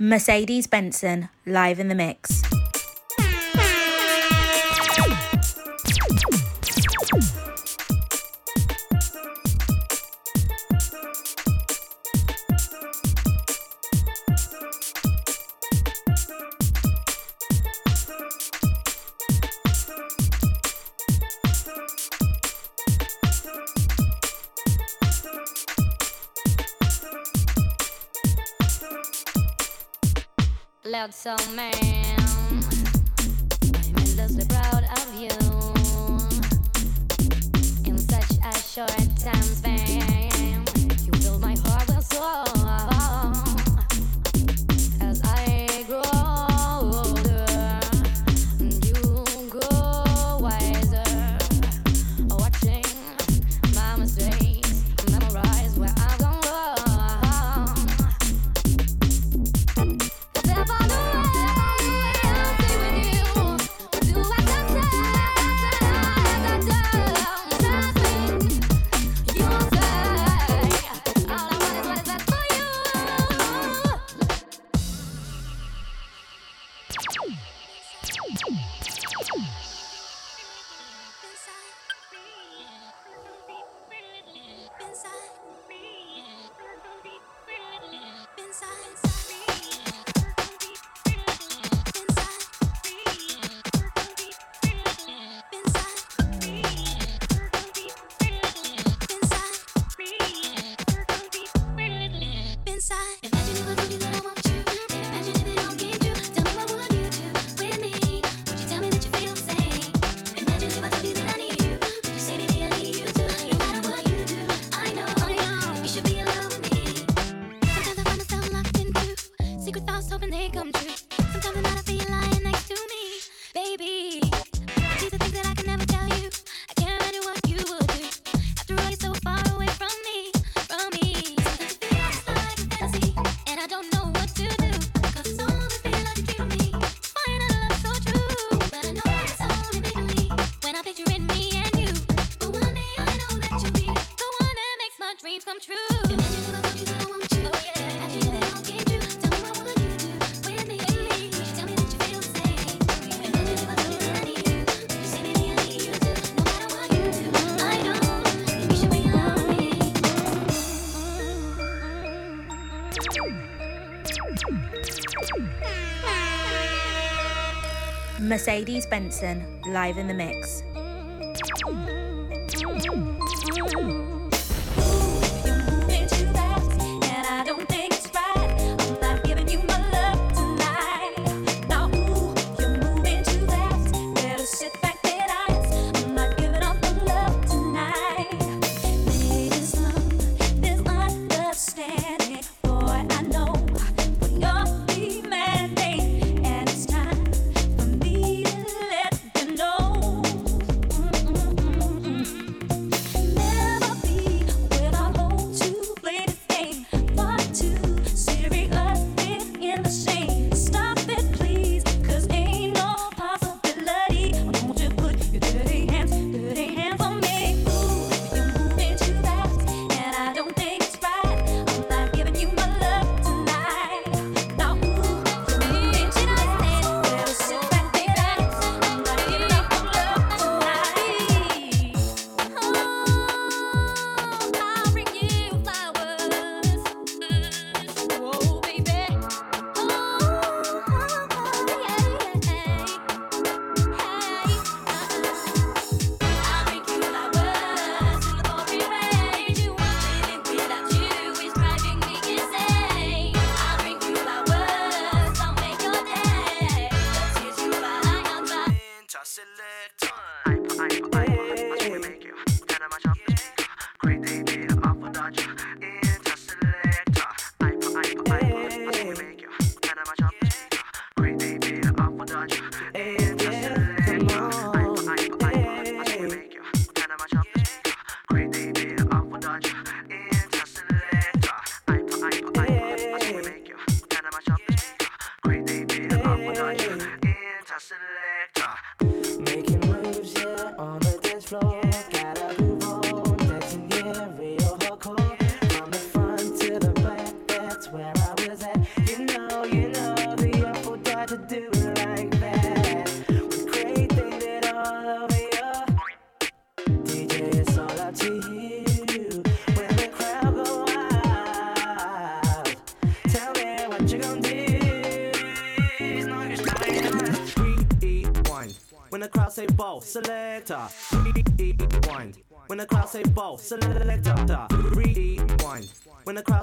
Mercedes Benson, live in the mix. got so many. Mercedes Benson, live in the mix.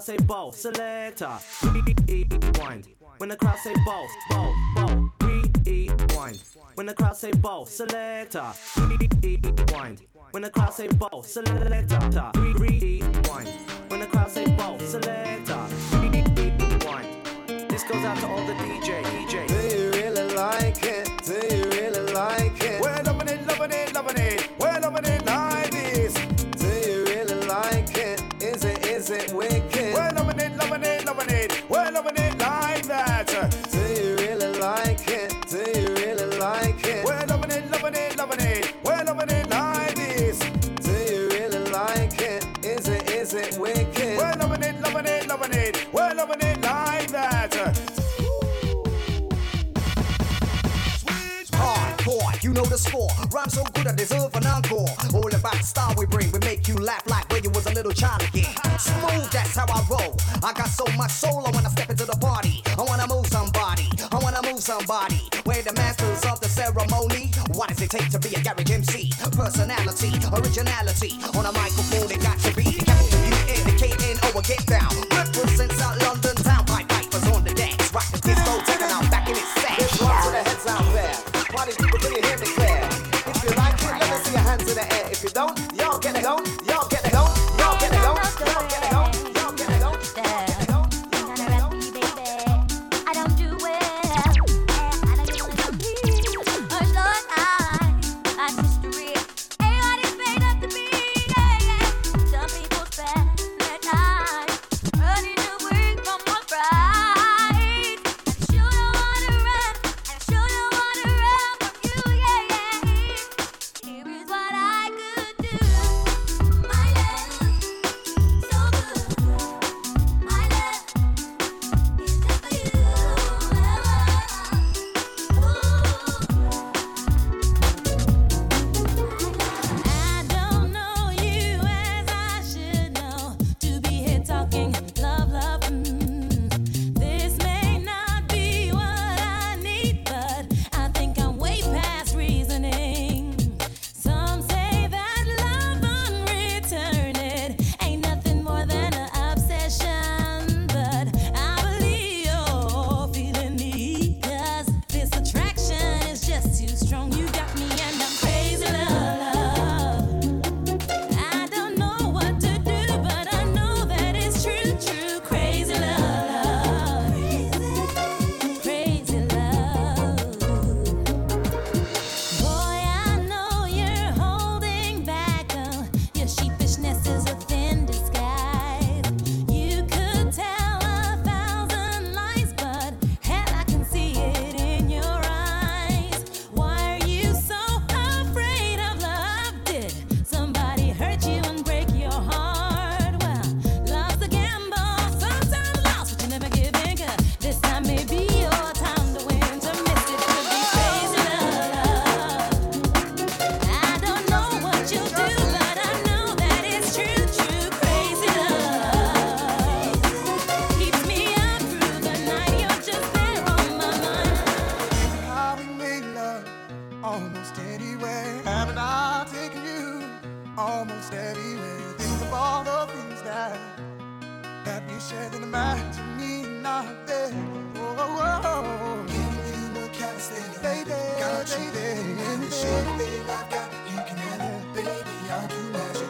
say bow, selector, rewind. When the crowd say ball, ball, bow, rewind. When the crowd say ball, selector, rewind. When the crowd say ball, selector, rewind. When the crowd say ball, selector, rewind. This goes out to all the DJ, DJ. Do you really like it? deserve an encore. All about the style we bring, we make you laugh like when you was a little child again. Smooth, that's how I roll. I got so much soul, I wanna step into the party. I wanna move somebody, I wanna move somebody. We're the masters of the ceremony. What does it take to be a garage MC? Personality, originality on a microphone.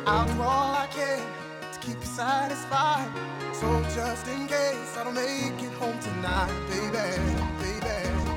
I'll do all I can to keep you satisfied. So just in case I don't make it home tonight, baby, baby.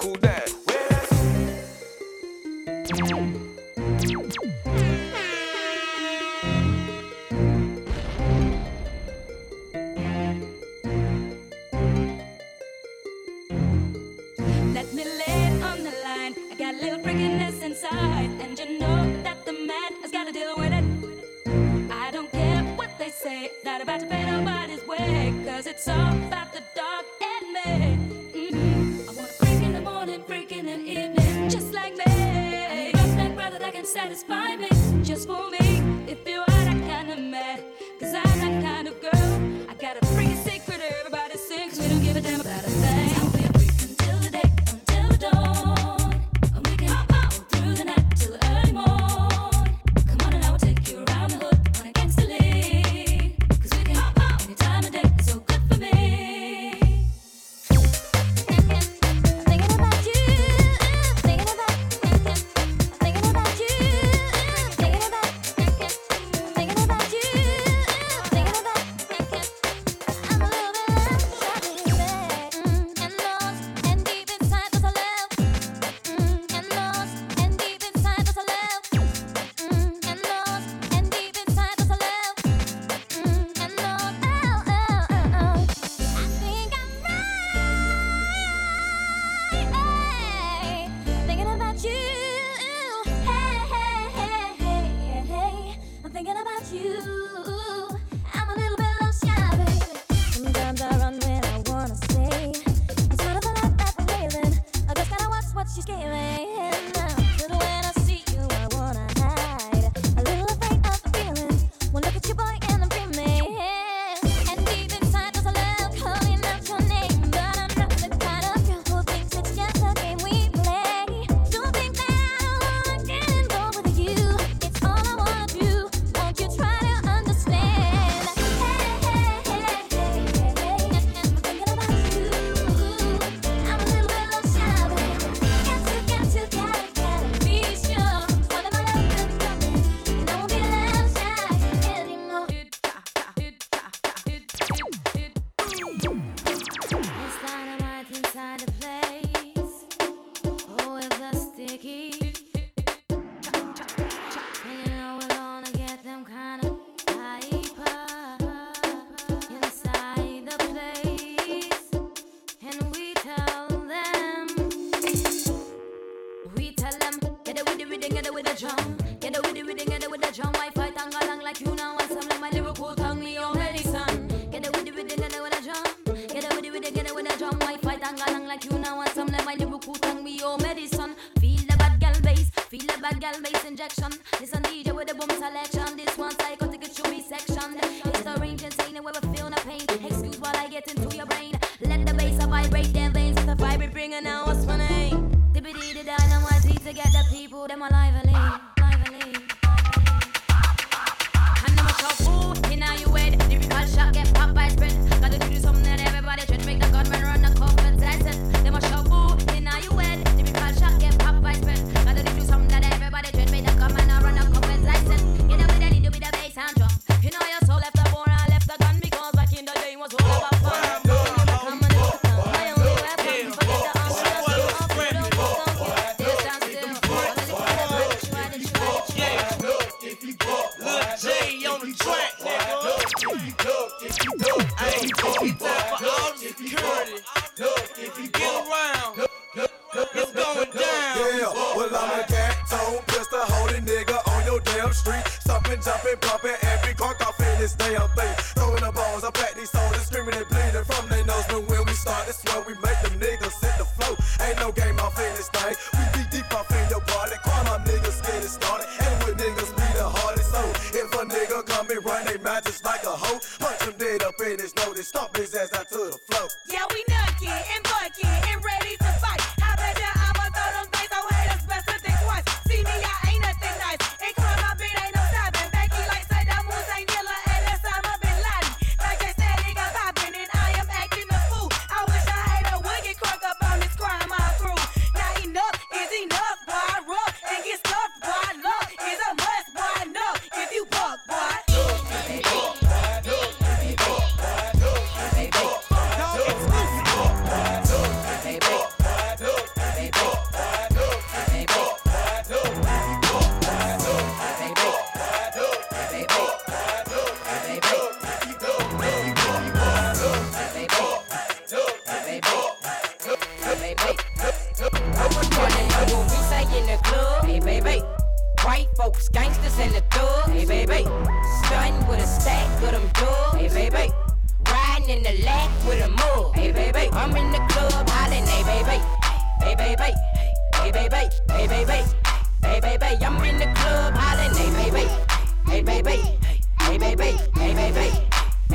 I'ma live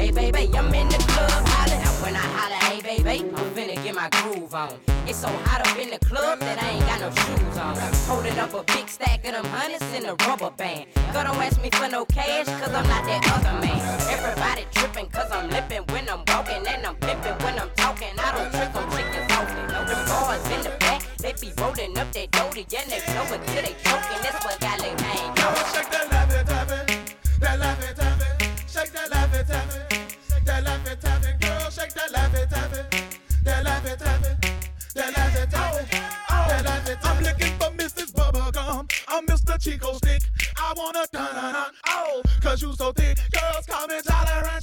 Hey baby, I'm in the club hollering. And when I holler, hey baby, I'm finna get my groove on. It's so hot up in the club that I ain't got no shoes on. Holding up a big stack of them hundreds in a rubber band. Girl, don't ask me for no cash, cause I'm not that other man. Everybody tripping, cause I'm lipping when I'm walking, and I'm pimping when I'm talking. I don't trick on chickens often. The bars in the back, they be rolling up their doty, and they blow until they choking. That's what got their. Check that out. Chico stick, I wanna dun dun dun. Oh, cause you so thick, girls call me tolerant.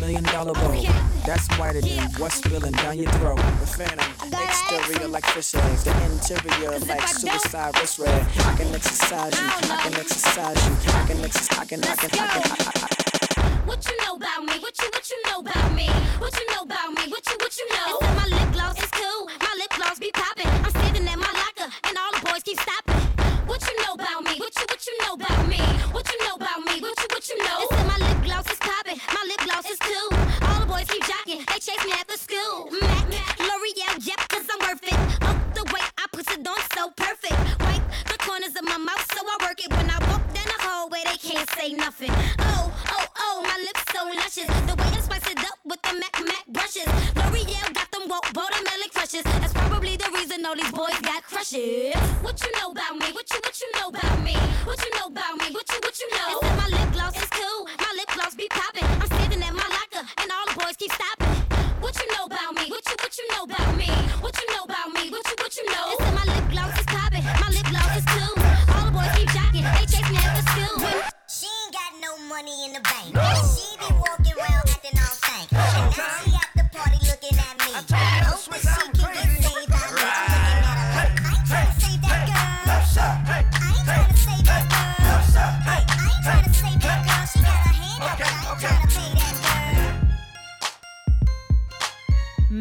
million dollar bowl. That's whiter than what's spilling down your throat. The phantom, exterior like fish eggs, the interior like suicide wrist red. I can exercise you, I can exercise you, I can exercise, I can, I can, I can. What you know about me? What you what you know about me? What you know about me? What you what you know? It's my lip gloss, is cool. What you know about me? What you what you know about me? What you know about me? What you what you know? Except my lip gloss is cool. My lip gloss be popping. I'm sitting at my locker, and all the boys keep stopping.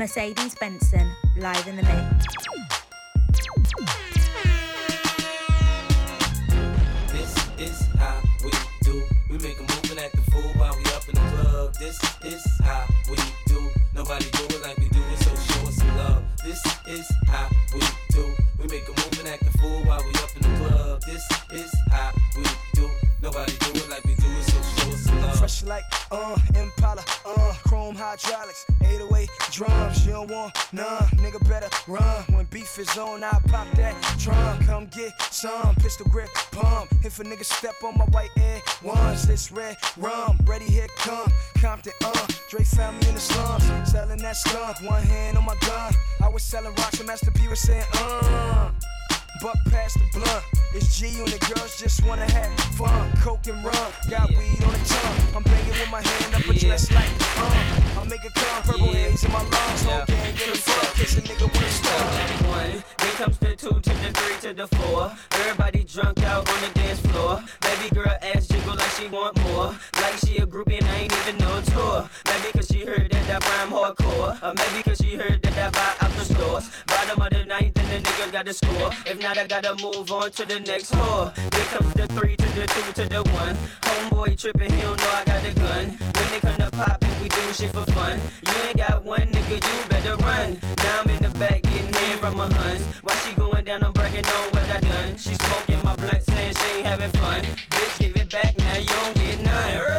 Mercedes Benson, live in the mix. On, I pop that drum. Come get some pistol grip pump. If a nigga step on my white air ones, this red rum, ready here come. Compton, uh, Drake found me in the slums, selling that skunk. One hand on my gun. I was selling rocks and Master P was saying, uh. Buck past the blunt. It's G and the girls just wanna have fun. Coke and rum, got weed on the tongue. I'm banging with my hand up a dress like uh. I make a come, purple haze in my lungs. Whole gang get a fuck, kiss a nigga with a star. One, then comes the two to the three to the four. Everybody drunk out on the dance floor. Baby girl ass jiggle like she want more. Like she a groupie and I ain't even no tour. Maybe cause she heard that that rhyme hardcore. Or maybe cause she heard that that buy out the stores. And the nigga got the score. If not, I gotta move on to the next whore. Then comes the three to the two to the one. Homeboy tripping, he don't know I got a gun. When they come to poppin', we do shit for fun. You ain't got one nigga, you better run. Now I'm in the back getting head from my huns. While she going down, I'm bragging on what I done. She smoking my blunt, saying she ain't having fun. Bitch, give it back, now you don't get none.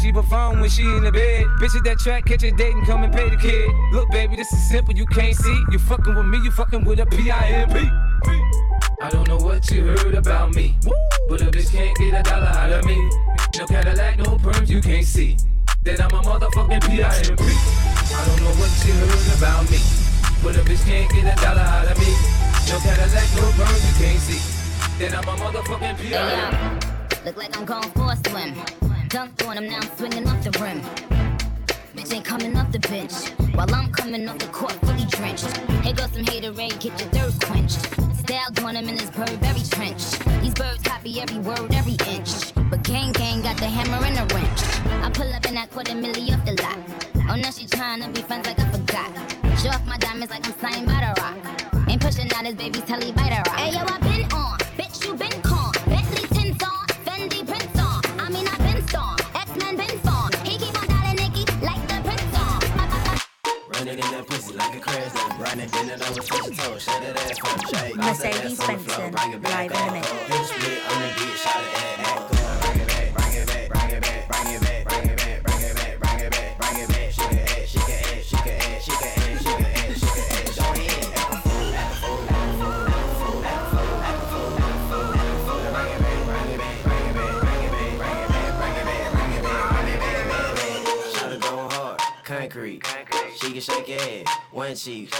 she perform when she in the bed. Bitch at that track, catch a date and come and pay the kid. Look, baby, this is simple, you can't see. You fucking with me, you fucking with a P-I-M-P. I don't know what you heard about me, but a bitch can't get a dollar out of me. No Cadillac, no perms, you can't see. Then I'm a motherfucking P.I.M.P. I don't know what you heard about me, but a bitch can't get a dollar out of me. No Cadillac, no perms, you can't see. Then I'm a motherfucking P.I.M.P. Look like I'm going for a swim. Dunked on him, now I'm swinging off the rim. Bitch ain't coming off the bench. While I'm coming off the court fully drenched. Here goes some hater haterade, get your thirst quenched. Style doing him in this Burberry trench. These birds copy every word, every inch. But gang gang got the hammer and the wrench. I pull up in that quarter milli off the lot. Oh, now she tryna be friends like I forgot. Show off my diamonds like I'm signed by the rock. Ain't pushing out his baby's telly by the rock. Pussy like a crash that running, bend over, touch your shut that ass from shake. Mercedes ass the floor, Benson, bring live in the mix. Hit the split on the beat, shot it at that. Bring it back, bring it back, bring it back, bring it back, bring it back, bring it back, bring it back, bring it back. Shake it ass, shake it ass, shake it ass, shake it ass, shake it ass, shake it ass. Go ahead, act a fool, act a fool, act a fool, act a fool, act a fool, act a fool, act a fool, act a fool. Bring it back, bring it back, bring it back, bring it back, bring it back, bring it back, bring it back, bring it back, bring it back. Shot it going hard, concrete. She can shake your head, one cheek,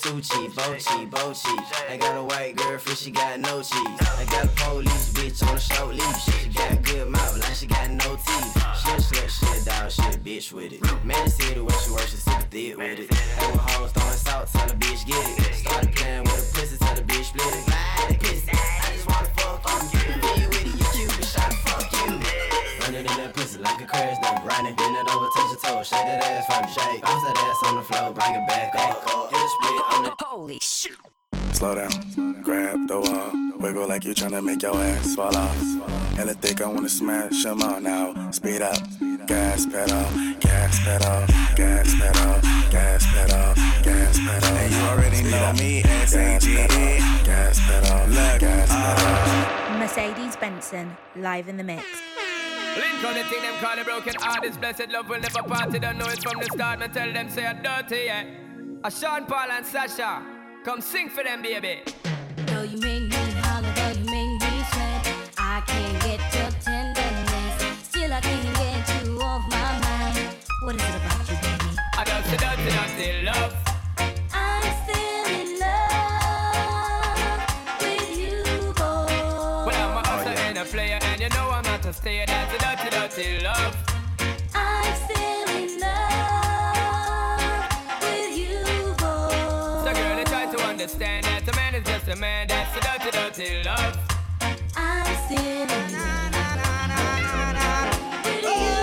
two cheek, both cheek, both cheek. I got a white girlfriend, she got no cheese. I got a police bitch on a short leash. She got a good mouth, like she got no teeth. She a slut, she a dog, she a bitch with it. Man, said it when she works, she thick with it. Hey, with hoes throwing salt, tell the bitch get it. Started playing with a pussy, tell the bitch split it. I just wanna fuck it, you Running in that pussy like a crash dump. Running, bend it over, touch your toe, shake that ass from shake. Bounce that ass on the floor, bring it back up. Get a split on the. Holy shit. Slow down, grab the wall, wiggle like you tryna make your ass fall off. Hella thick, I wanna smash 'em all now. Speed up, gas pedal, gas pedal, gas pedal, gas pedal, gas pedal. And you already know me, S-A-G-E. Gas pedal, gas pedal. Uh, Mercedes Benson, live in the mix. Link on the thing them call broken heart. This blessed love will never part. They don't know it from the start. Me tell them say I'm dirty, yeah. A Sean Paul and Sasha, come sing for them, baby. Though you make me holler, though you make me sweat, I can't get your tenderness. Still I can't get you off my mind. What is it about you, baby? I don't say dirty, say, love. Know I'm not a stayer. Dirty, dirty love. I'm still in love with you, boy. So, girl, I try to understand that a man is just a man. That's a dirty, dirty love. I'm still in love with you,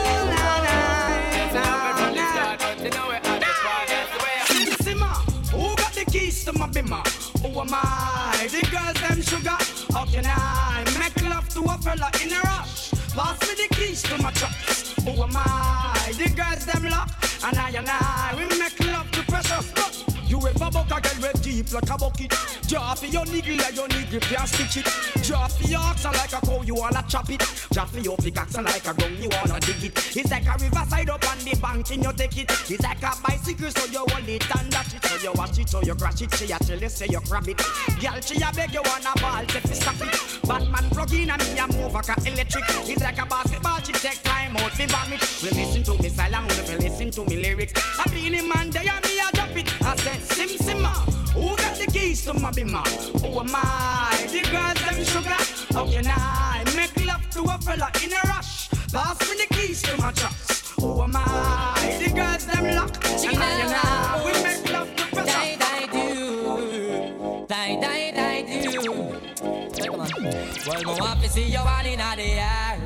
It's a love from the start, but you know it at the part. That's the way I Simmer, who got the keys to my bimmer? Who am I? The girls them sugar. How can I make love to a fella in a rush? Pass me the keys to my truck. Who am I? The girls them lock. And I and I, we make love to precious. You ever buck a girl with deep like a bucket? For your niggle like your niggle can't stitch it. For your oxen like a cow, you wanna chop it. Draw for your pickaxe like a gun, you wanna dig it. It's like a riverside up on the bank and you take it. It's like a bicycle, so you hold it and dash it. So you watch it, so you crash it. She a tell you, say you grab it. Girl, she a beg you wanna ball, say fi stop it. Batman plug in and me a move like a electric. It's like a basketball, she take time out fi vomit. We listen to me silent, we listen to me lyrics. I be in man, they and me a drop it. I said, Sim Simma, who got the keys to my bimmer? Who am I? The girls them sugar. How can I make love to a fella in a rush? Pass me the keys to my trucks. Who am I? The girls them lock. And I and I, we make love to pressure. Die, die, do. Die, die, die, do. Well, me want to see you all in the air.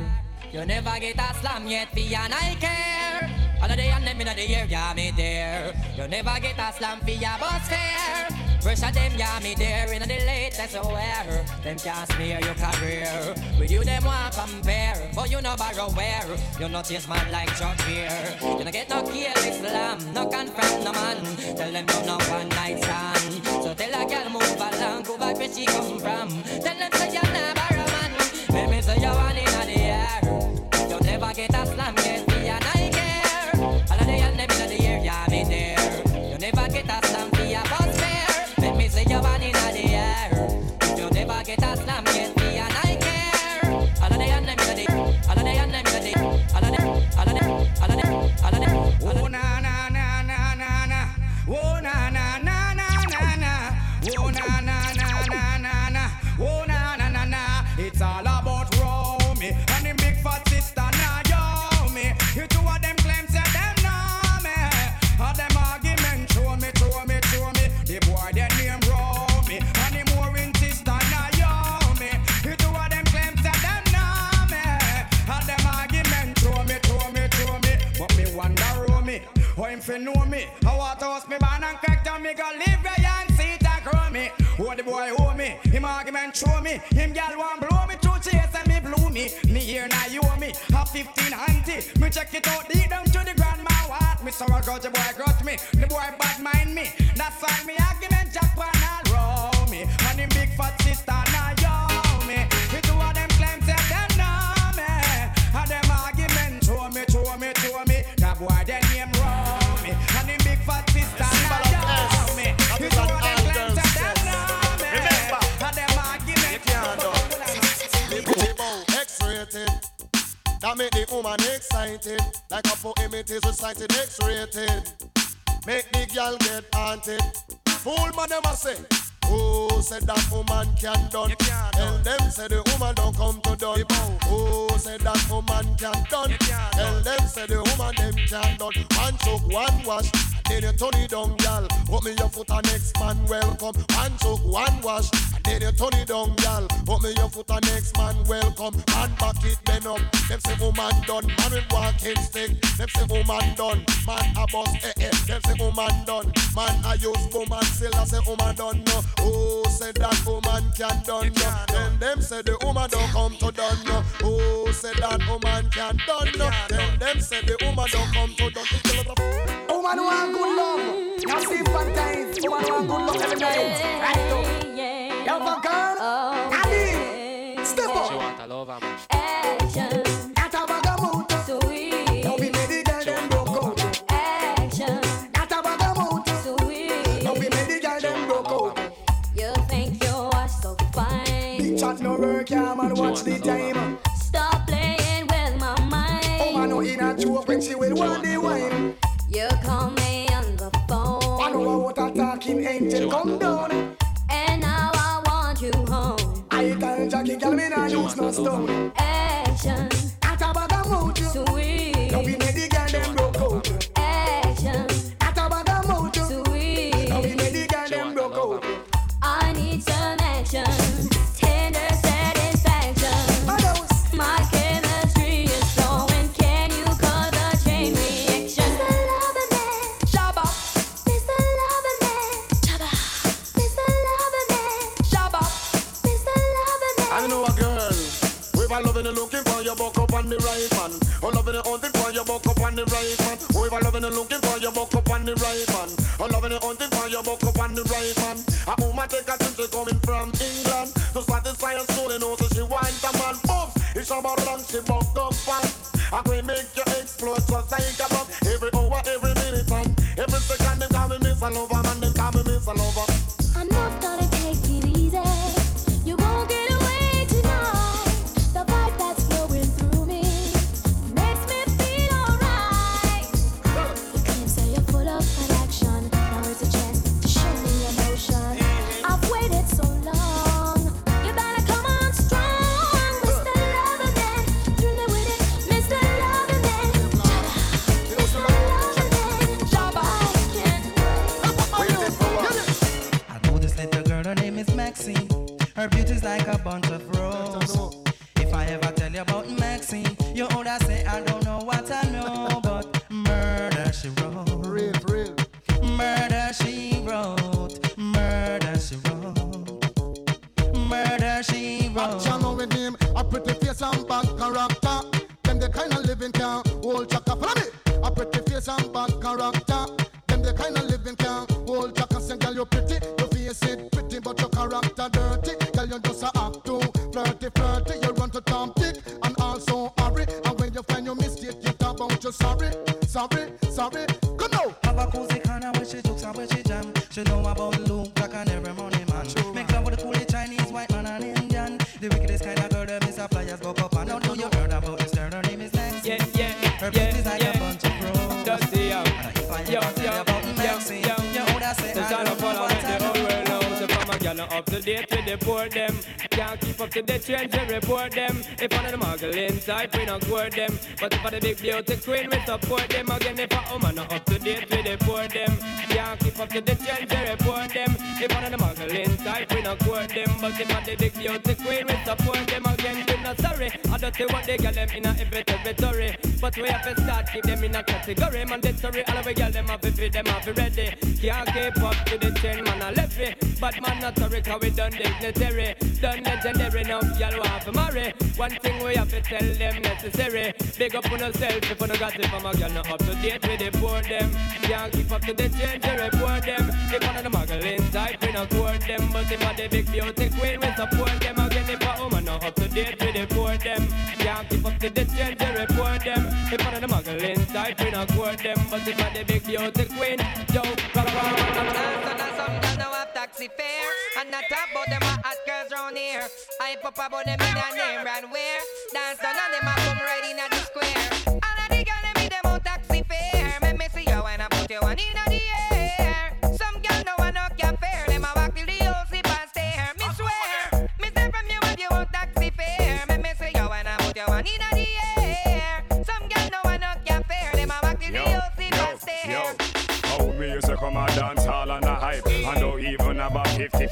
You never get a slam yet, and I care. All of the and them in the air, yeah, me there. You never get a slam fi a bus fare. Pressure them, yeah, me there in the latest wear. Them can't smear your career. With you, them want compare. But you no borrow where. You not chase man like Chuck here. You no get no careless slam, no confront no man. Tell them you no one night stand. So tell a girl move along, go back where she come from. Tell them say you're not borrow man. Let me say you want in the air. You never get a slam go live where and see it and grow me. Who the boy owe me, him argument show me. Him gal want blow me through chase and me blew me. Me here now you owe me, a 15 auntie. Me check it out deep down to the grandma what. Me so I got the boy got me, the boy bad mind me. That's why me argument one all row me. And him big fat sister now yo me. The woman excited. Like a poem it is recited X-rated. Make the girl get haunted. Fool man them a say. Who said that woman can done? Tell them say the woman don't come to done. Who said that woman can done? Tell them say the woman them can done. One choke, one wash, then you turn it down, gal. Put me your foot and next man welcome. One choke, one wash, and then you turn it down, gal. Put me your foot and next man welcome. And back it bend up. Them say woman done, man with walking stick. Them say woman done, man a boss eh eh. Them say woman done, man a use woman still I say woman done no. Who said that woman can done no? Then them say the woman don't come to done no. Who said that woman can done no? Then them say the woman don't come to done. Woman want good love. Now see Valentine's. Woman want good love every night. Right up. Yo, fuck girl. Ali. Step up. She want a lover, man. It come down. And now I want you home. I call Jackie, girl, me nah use no stone. Action. The kind up to the trends and report them. If one of the muggle inside, we not court them. But if I the big beauty queen, we support them. Again, if a woman not up to date the poor them. Can't keep up to the trends and report them. If one of the muggle inside, we not court them. But if I the big beauty queen, we support them. Again, we not sorry. I don't see what they got them in a every territory. But we have to start keep them in a category. Mandatory, all of we gal them to fit them have ready. Can't keep up to the ten man a left it. But man not sorry cause we done dignitary. Done legendary now y'all want to marry. One thing we have to tell them necessary. Big up on yourself if you no got it from a girl not up to date with the poor them. Can't keep up to the change to report them. If one of the muggle inside we not court them. But if a the big beauty queen we support them. Again if a woman not up to date with the poor them. Can't keep up to the change to report them. If one of the muggle inside we not court them. But if a the big beauty queen, taxi fare And not about them a hot girls round here. I pop about them in a name brand where Dance on and them a come right in the square. All of the girls them in them on taxi fare Make me see you when I put you one in the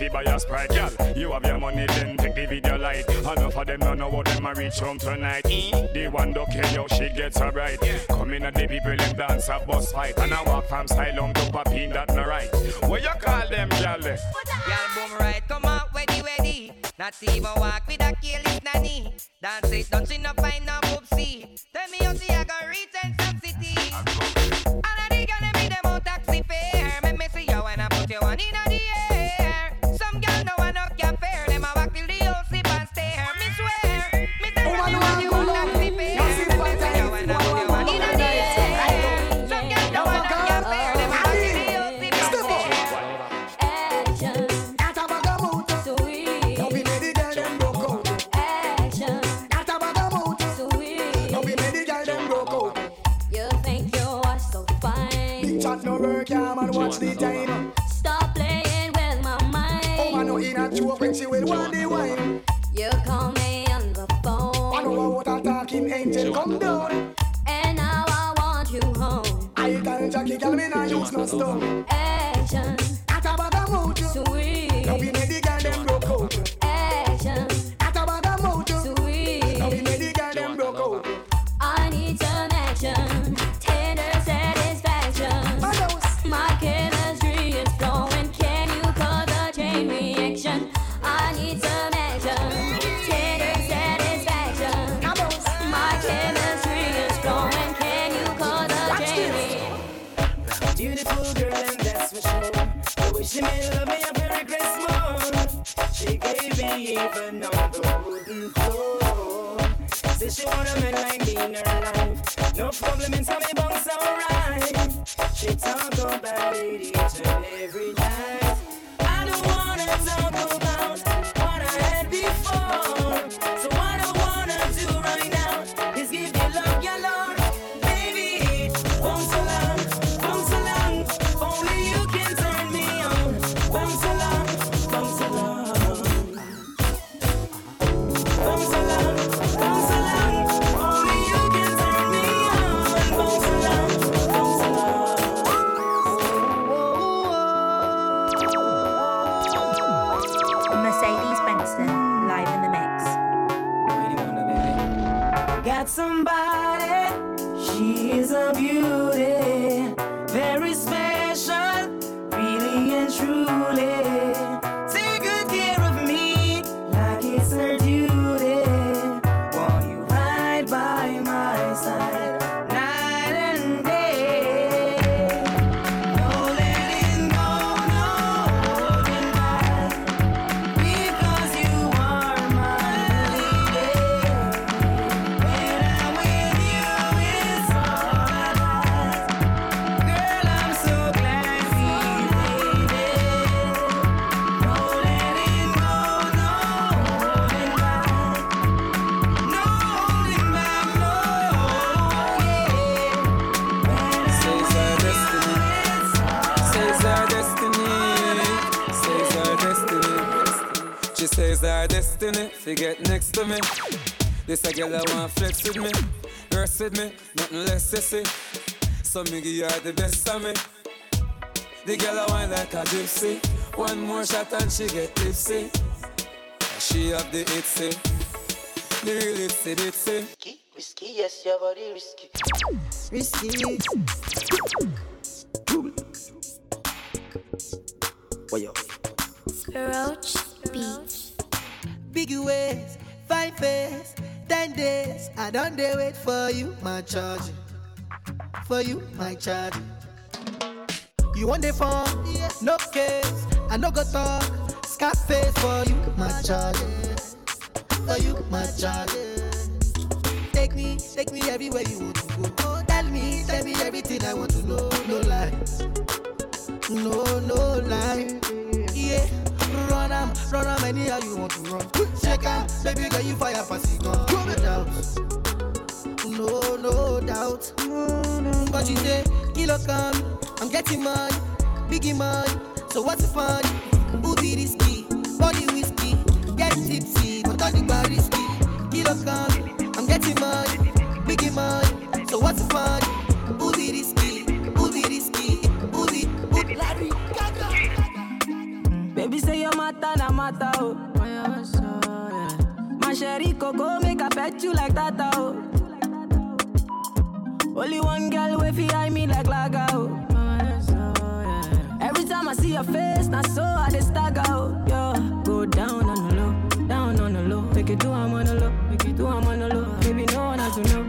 fi buy a Sprite Girl, you have your money then take the video light Enough of them don't know what them a reach home tonight The one don't how she gets her right Come in and the people them dance a bus fight And I walk from Silom to Papine that no right What you call them girl? Y'all boom right, come out, ready, ready. Not even walk with a careless nanny. Dance it, don't see no find no poopsie. Tell me how see I go reach in some she made love me a Merry Christmas. She gave me even on the wooden floor. Said she want a man like me in her life. No problem in me bones alright. She talk about it each and every night. Destiny. She says our destiny. Forget next to me. This a girl I want flex with me, rest with me, nothing less sissy. So me give her the best of me. The girl I want like a gypsy. One more shot and she get tipsy. She have the itsy, the real itsy bitsy. Risky, yes, your body risky. Risky. Roach Beach. Biggie ways, fine face, ten days. I don't dare wait for you, my charge. For you, my charge. You want the phone? No case. I no go talk. Scarface for you, my charge. For you, my charge. Take me, take me everywhere you want to go. Oh, tell me, tell me everything I want to know. No lies, no, no lie. Yeah, run am, run am anyhow you want to run. Shake am, baby girl you fire pass it gun. No doubt, no, no doubt. But you say, kilo come, I'm getting money, biggie money. So what's the fun? Who be risky? Body whiskey, get tipsy, but all the bar risky. Kilo come, I'm getting money, biggie money. So what's the fun? Who be risky? Who be risky? Baby say your matter na matter oh. My sherry coco make I pet you like that oh. Only one girl way fi eye me like laga oh. Every time I see your face, na so I dey stagger oh. Yo, go down on the low, down on the low. Make it do I'm on the low, make it do I'm on the low. Baby no one has to know,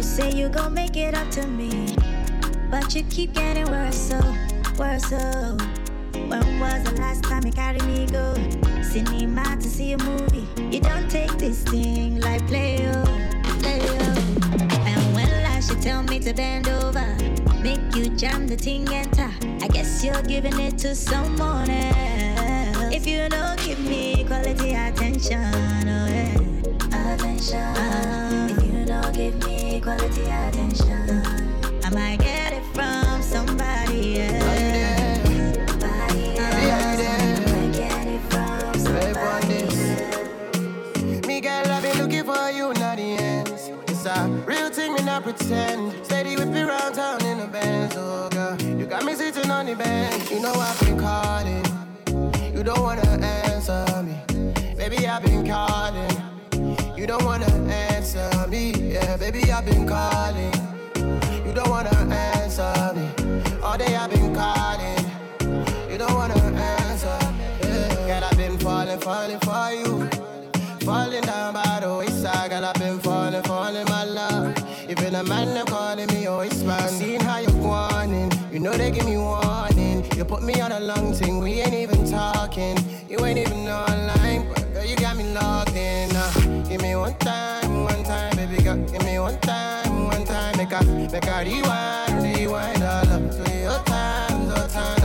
You say you gon' make it up to me, but you keep getting worse. So, worse. So. When was the last time you carried me go? Cinema to see a movie. You don't take this thing like play oh, play oh. And when last you tell me to bend over, make you jam the thing and enter. I guess you're giving it to someone else. If you don't give me quality attention, oh yeah. attention. Uh, if you don't give me quality attention, I might get it from somebody else. Somebody else. I might get it from somebody else. Me girl, I been looking for you, not the ends. It's a real thing, me not pretend. Steady whip me round town in the Benz, oh girl. You got me sitting on the bench. You know I've been calling. You don't wanna answer me. Baby, I've been calling. You don't wanna answer me. Yeah, baby, I've been calling. You don't wanna answer me. All day I've been calling. You don't wanna answer. me. Yeah. Girl, I've been falling, falling for you. Falling down by the wayside, girl, I've been falling, falling, my love. Even a man, they're calling me always man. Seeing how you're wanting, you know they give me warning. You put me on a long thing, we ain't even talking. You ain't even online, but girl, you got me logged in. Uh, give me one time, time, baby girl. Give me one time, one time. Make a, make a rewind, rewind all up to your time, your time.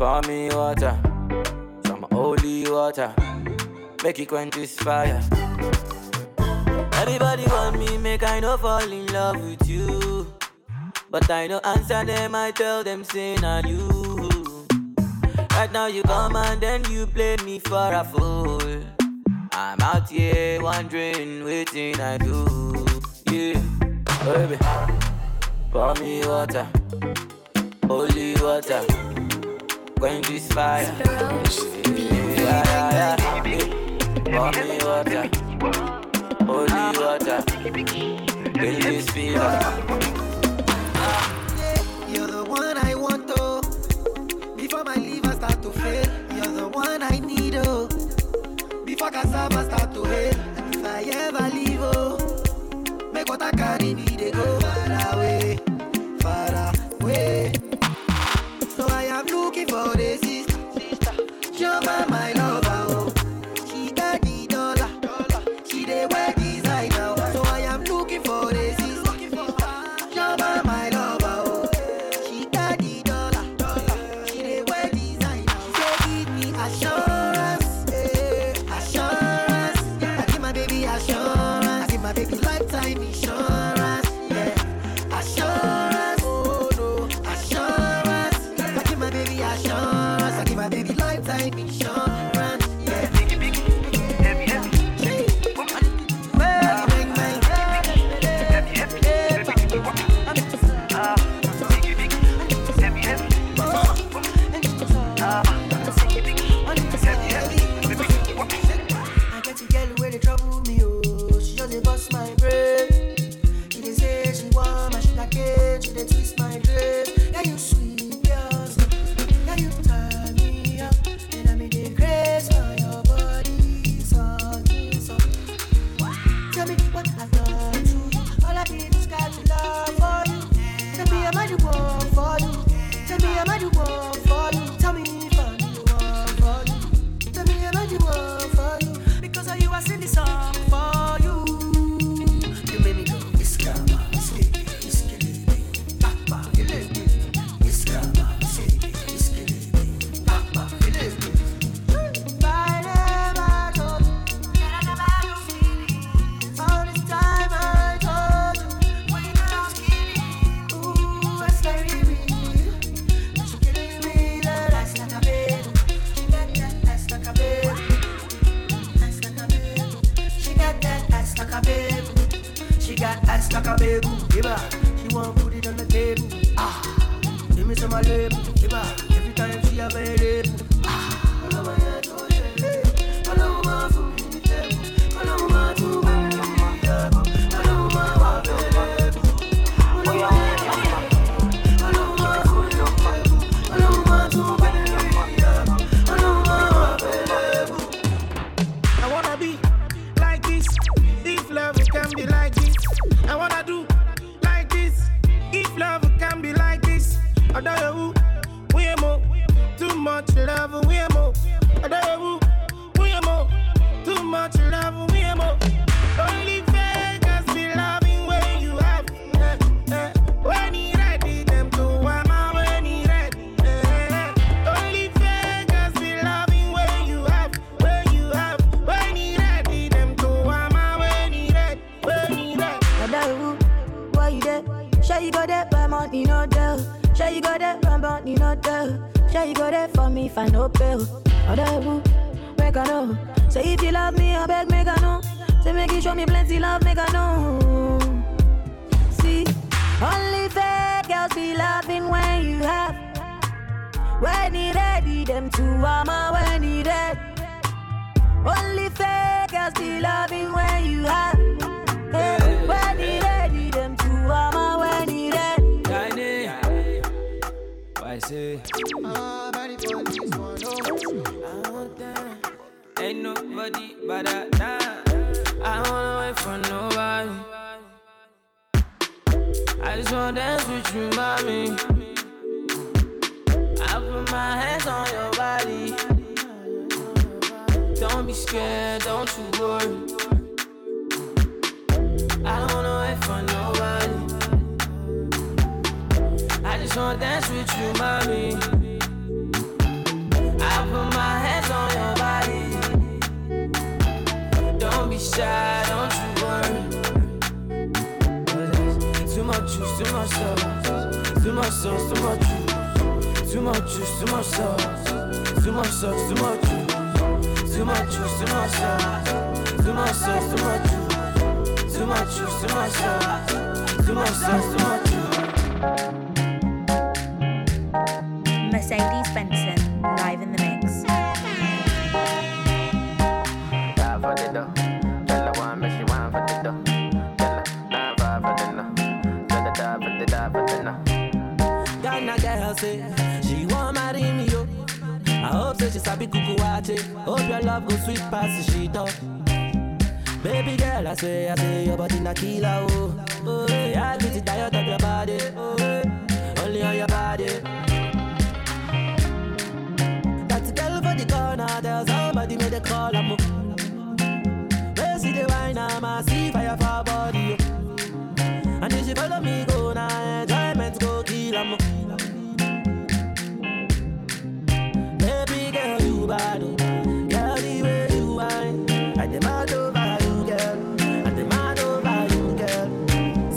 Pour me water, some holy water. Make it quench this fire. Everybody want me, make I no fall in love with you. But I don't answer them, I tell them, sin on you. Right now you come and then you play me for a fool. I'm out here wondering, waiting I do. Yeah, baby, pour me water holy water, quench this fire. Yeah, yeah, yeah. Holy water, holy water, quench this. You're the one I want, oh. Before my liver start to fail, you're the one I need, oh. Before cassava start to hail, if I ever leave, oh, make what I carry me, they go. No bill. Other boo, make I know. Say if you love me, I beg make I know. Say make you show me plenty love, make I know. See, only fake girls be loving when you have. When he ready, them two armor when he dead. Only fake girls be loving when you have. Hey, when he ready, them two armor when he dead. Tiny. Why say? Body for oh. Ain't nobody but I. I wait for nobody. I just wanna dance with you, mommy. I put my hands on your body. Don't be scared, don't you worry. I don't wait for nobody. I just wanna dance with you, mommy. Shy, don't you worry. Too much juice, too much sauce. Too much sauce, too much juice. Too much juice, too much sauce. Too much sauce, too much juice. Too much juice, too much sauce. Too much sauce, too much juice. Too much juice, too much sauce. Too much sauce, too much juice. Mercedes Benson, live in the mix. Die for the one, make she wine for the dough. Her nine five for the no. Tell her die for the die for the no. Ghana girl say she want marry me yo. I hope say she sabi kuku waakye. Hope your love go sweet past the sheet up. Baby girl, I say, I say your body na killer oh. Oh, yeah, I get tired of your body. Oh, only on your body. That girl for the corner, tell somebody make the call I'm the see fire for body. And if she follow me, go now, enjoyment go kill 'em. Baby girl, you bad, girl, the way you whine, I demand over you, girl. I demand over you, girl.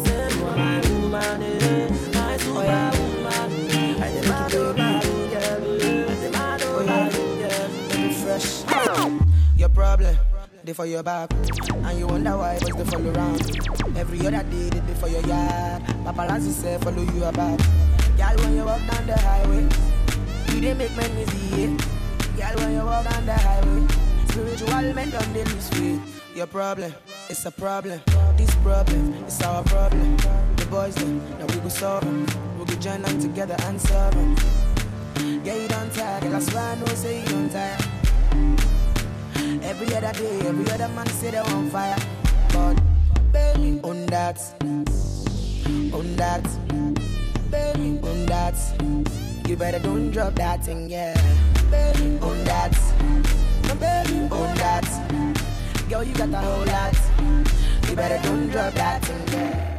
Say you my woman, eh, my superwoman. I demand over you, girl. I demand over you, girl. Fresh. Your problem, they for your back. And you wonder why was they follow around. Every other day they dey for your yard. Paparazzi say follow you about. Girl, when you walk down the highway, you didn't make men it. Girl, when you walk down the highway, spiritual men don't they lose. Your problem, it's a problem. This problem, it's our problem. The boys them, now we go them. We go join them together and serve 'em. Yeah, you don't tire, girl, I swear I know say you don't tire. Every other day, every other man say they on fire. But baby, on that, on that, baby, on that. You better don't drop that thing, yeah. Baby, on that, baby, on that. Girl, you got a whole lot. You better don't drop that thing, yeah.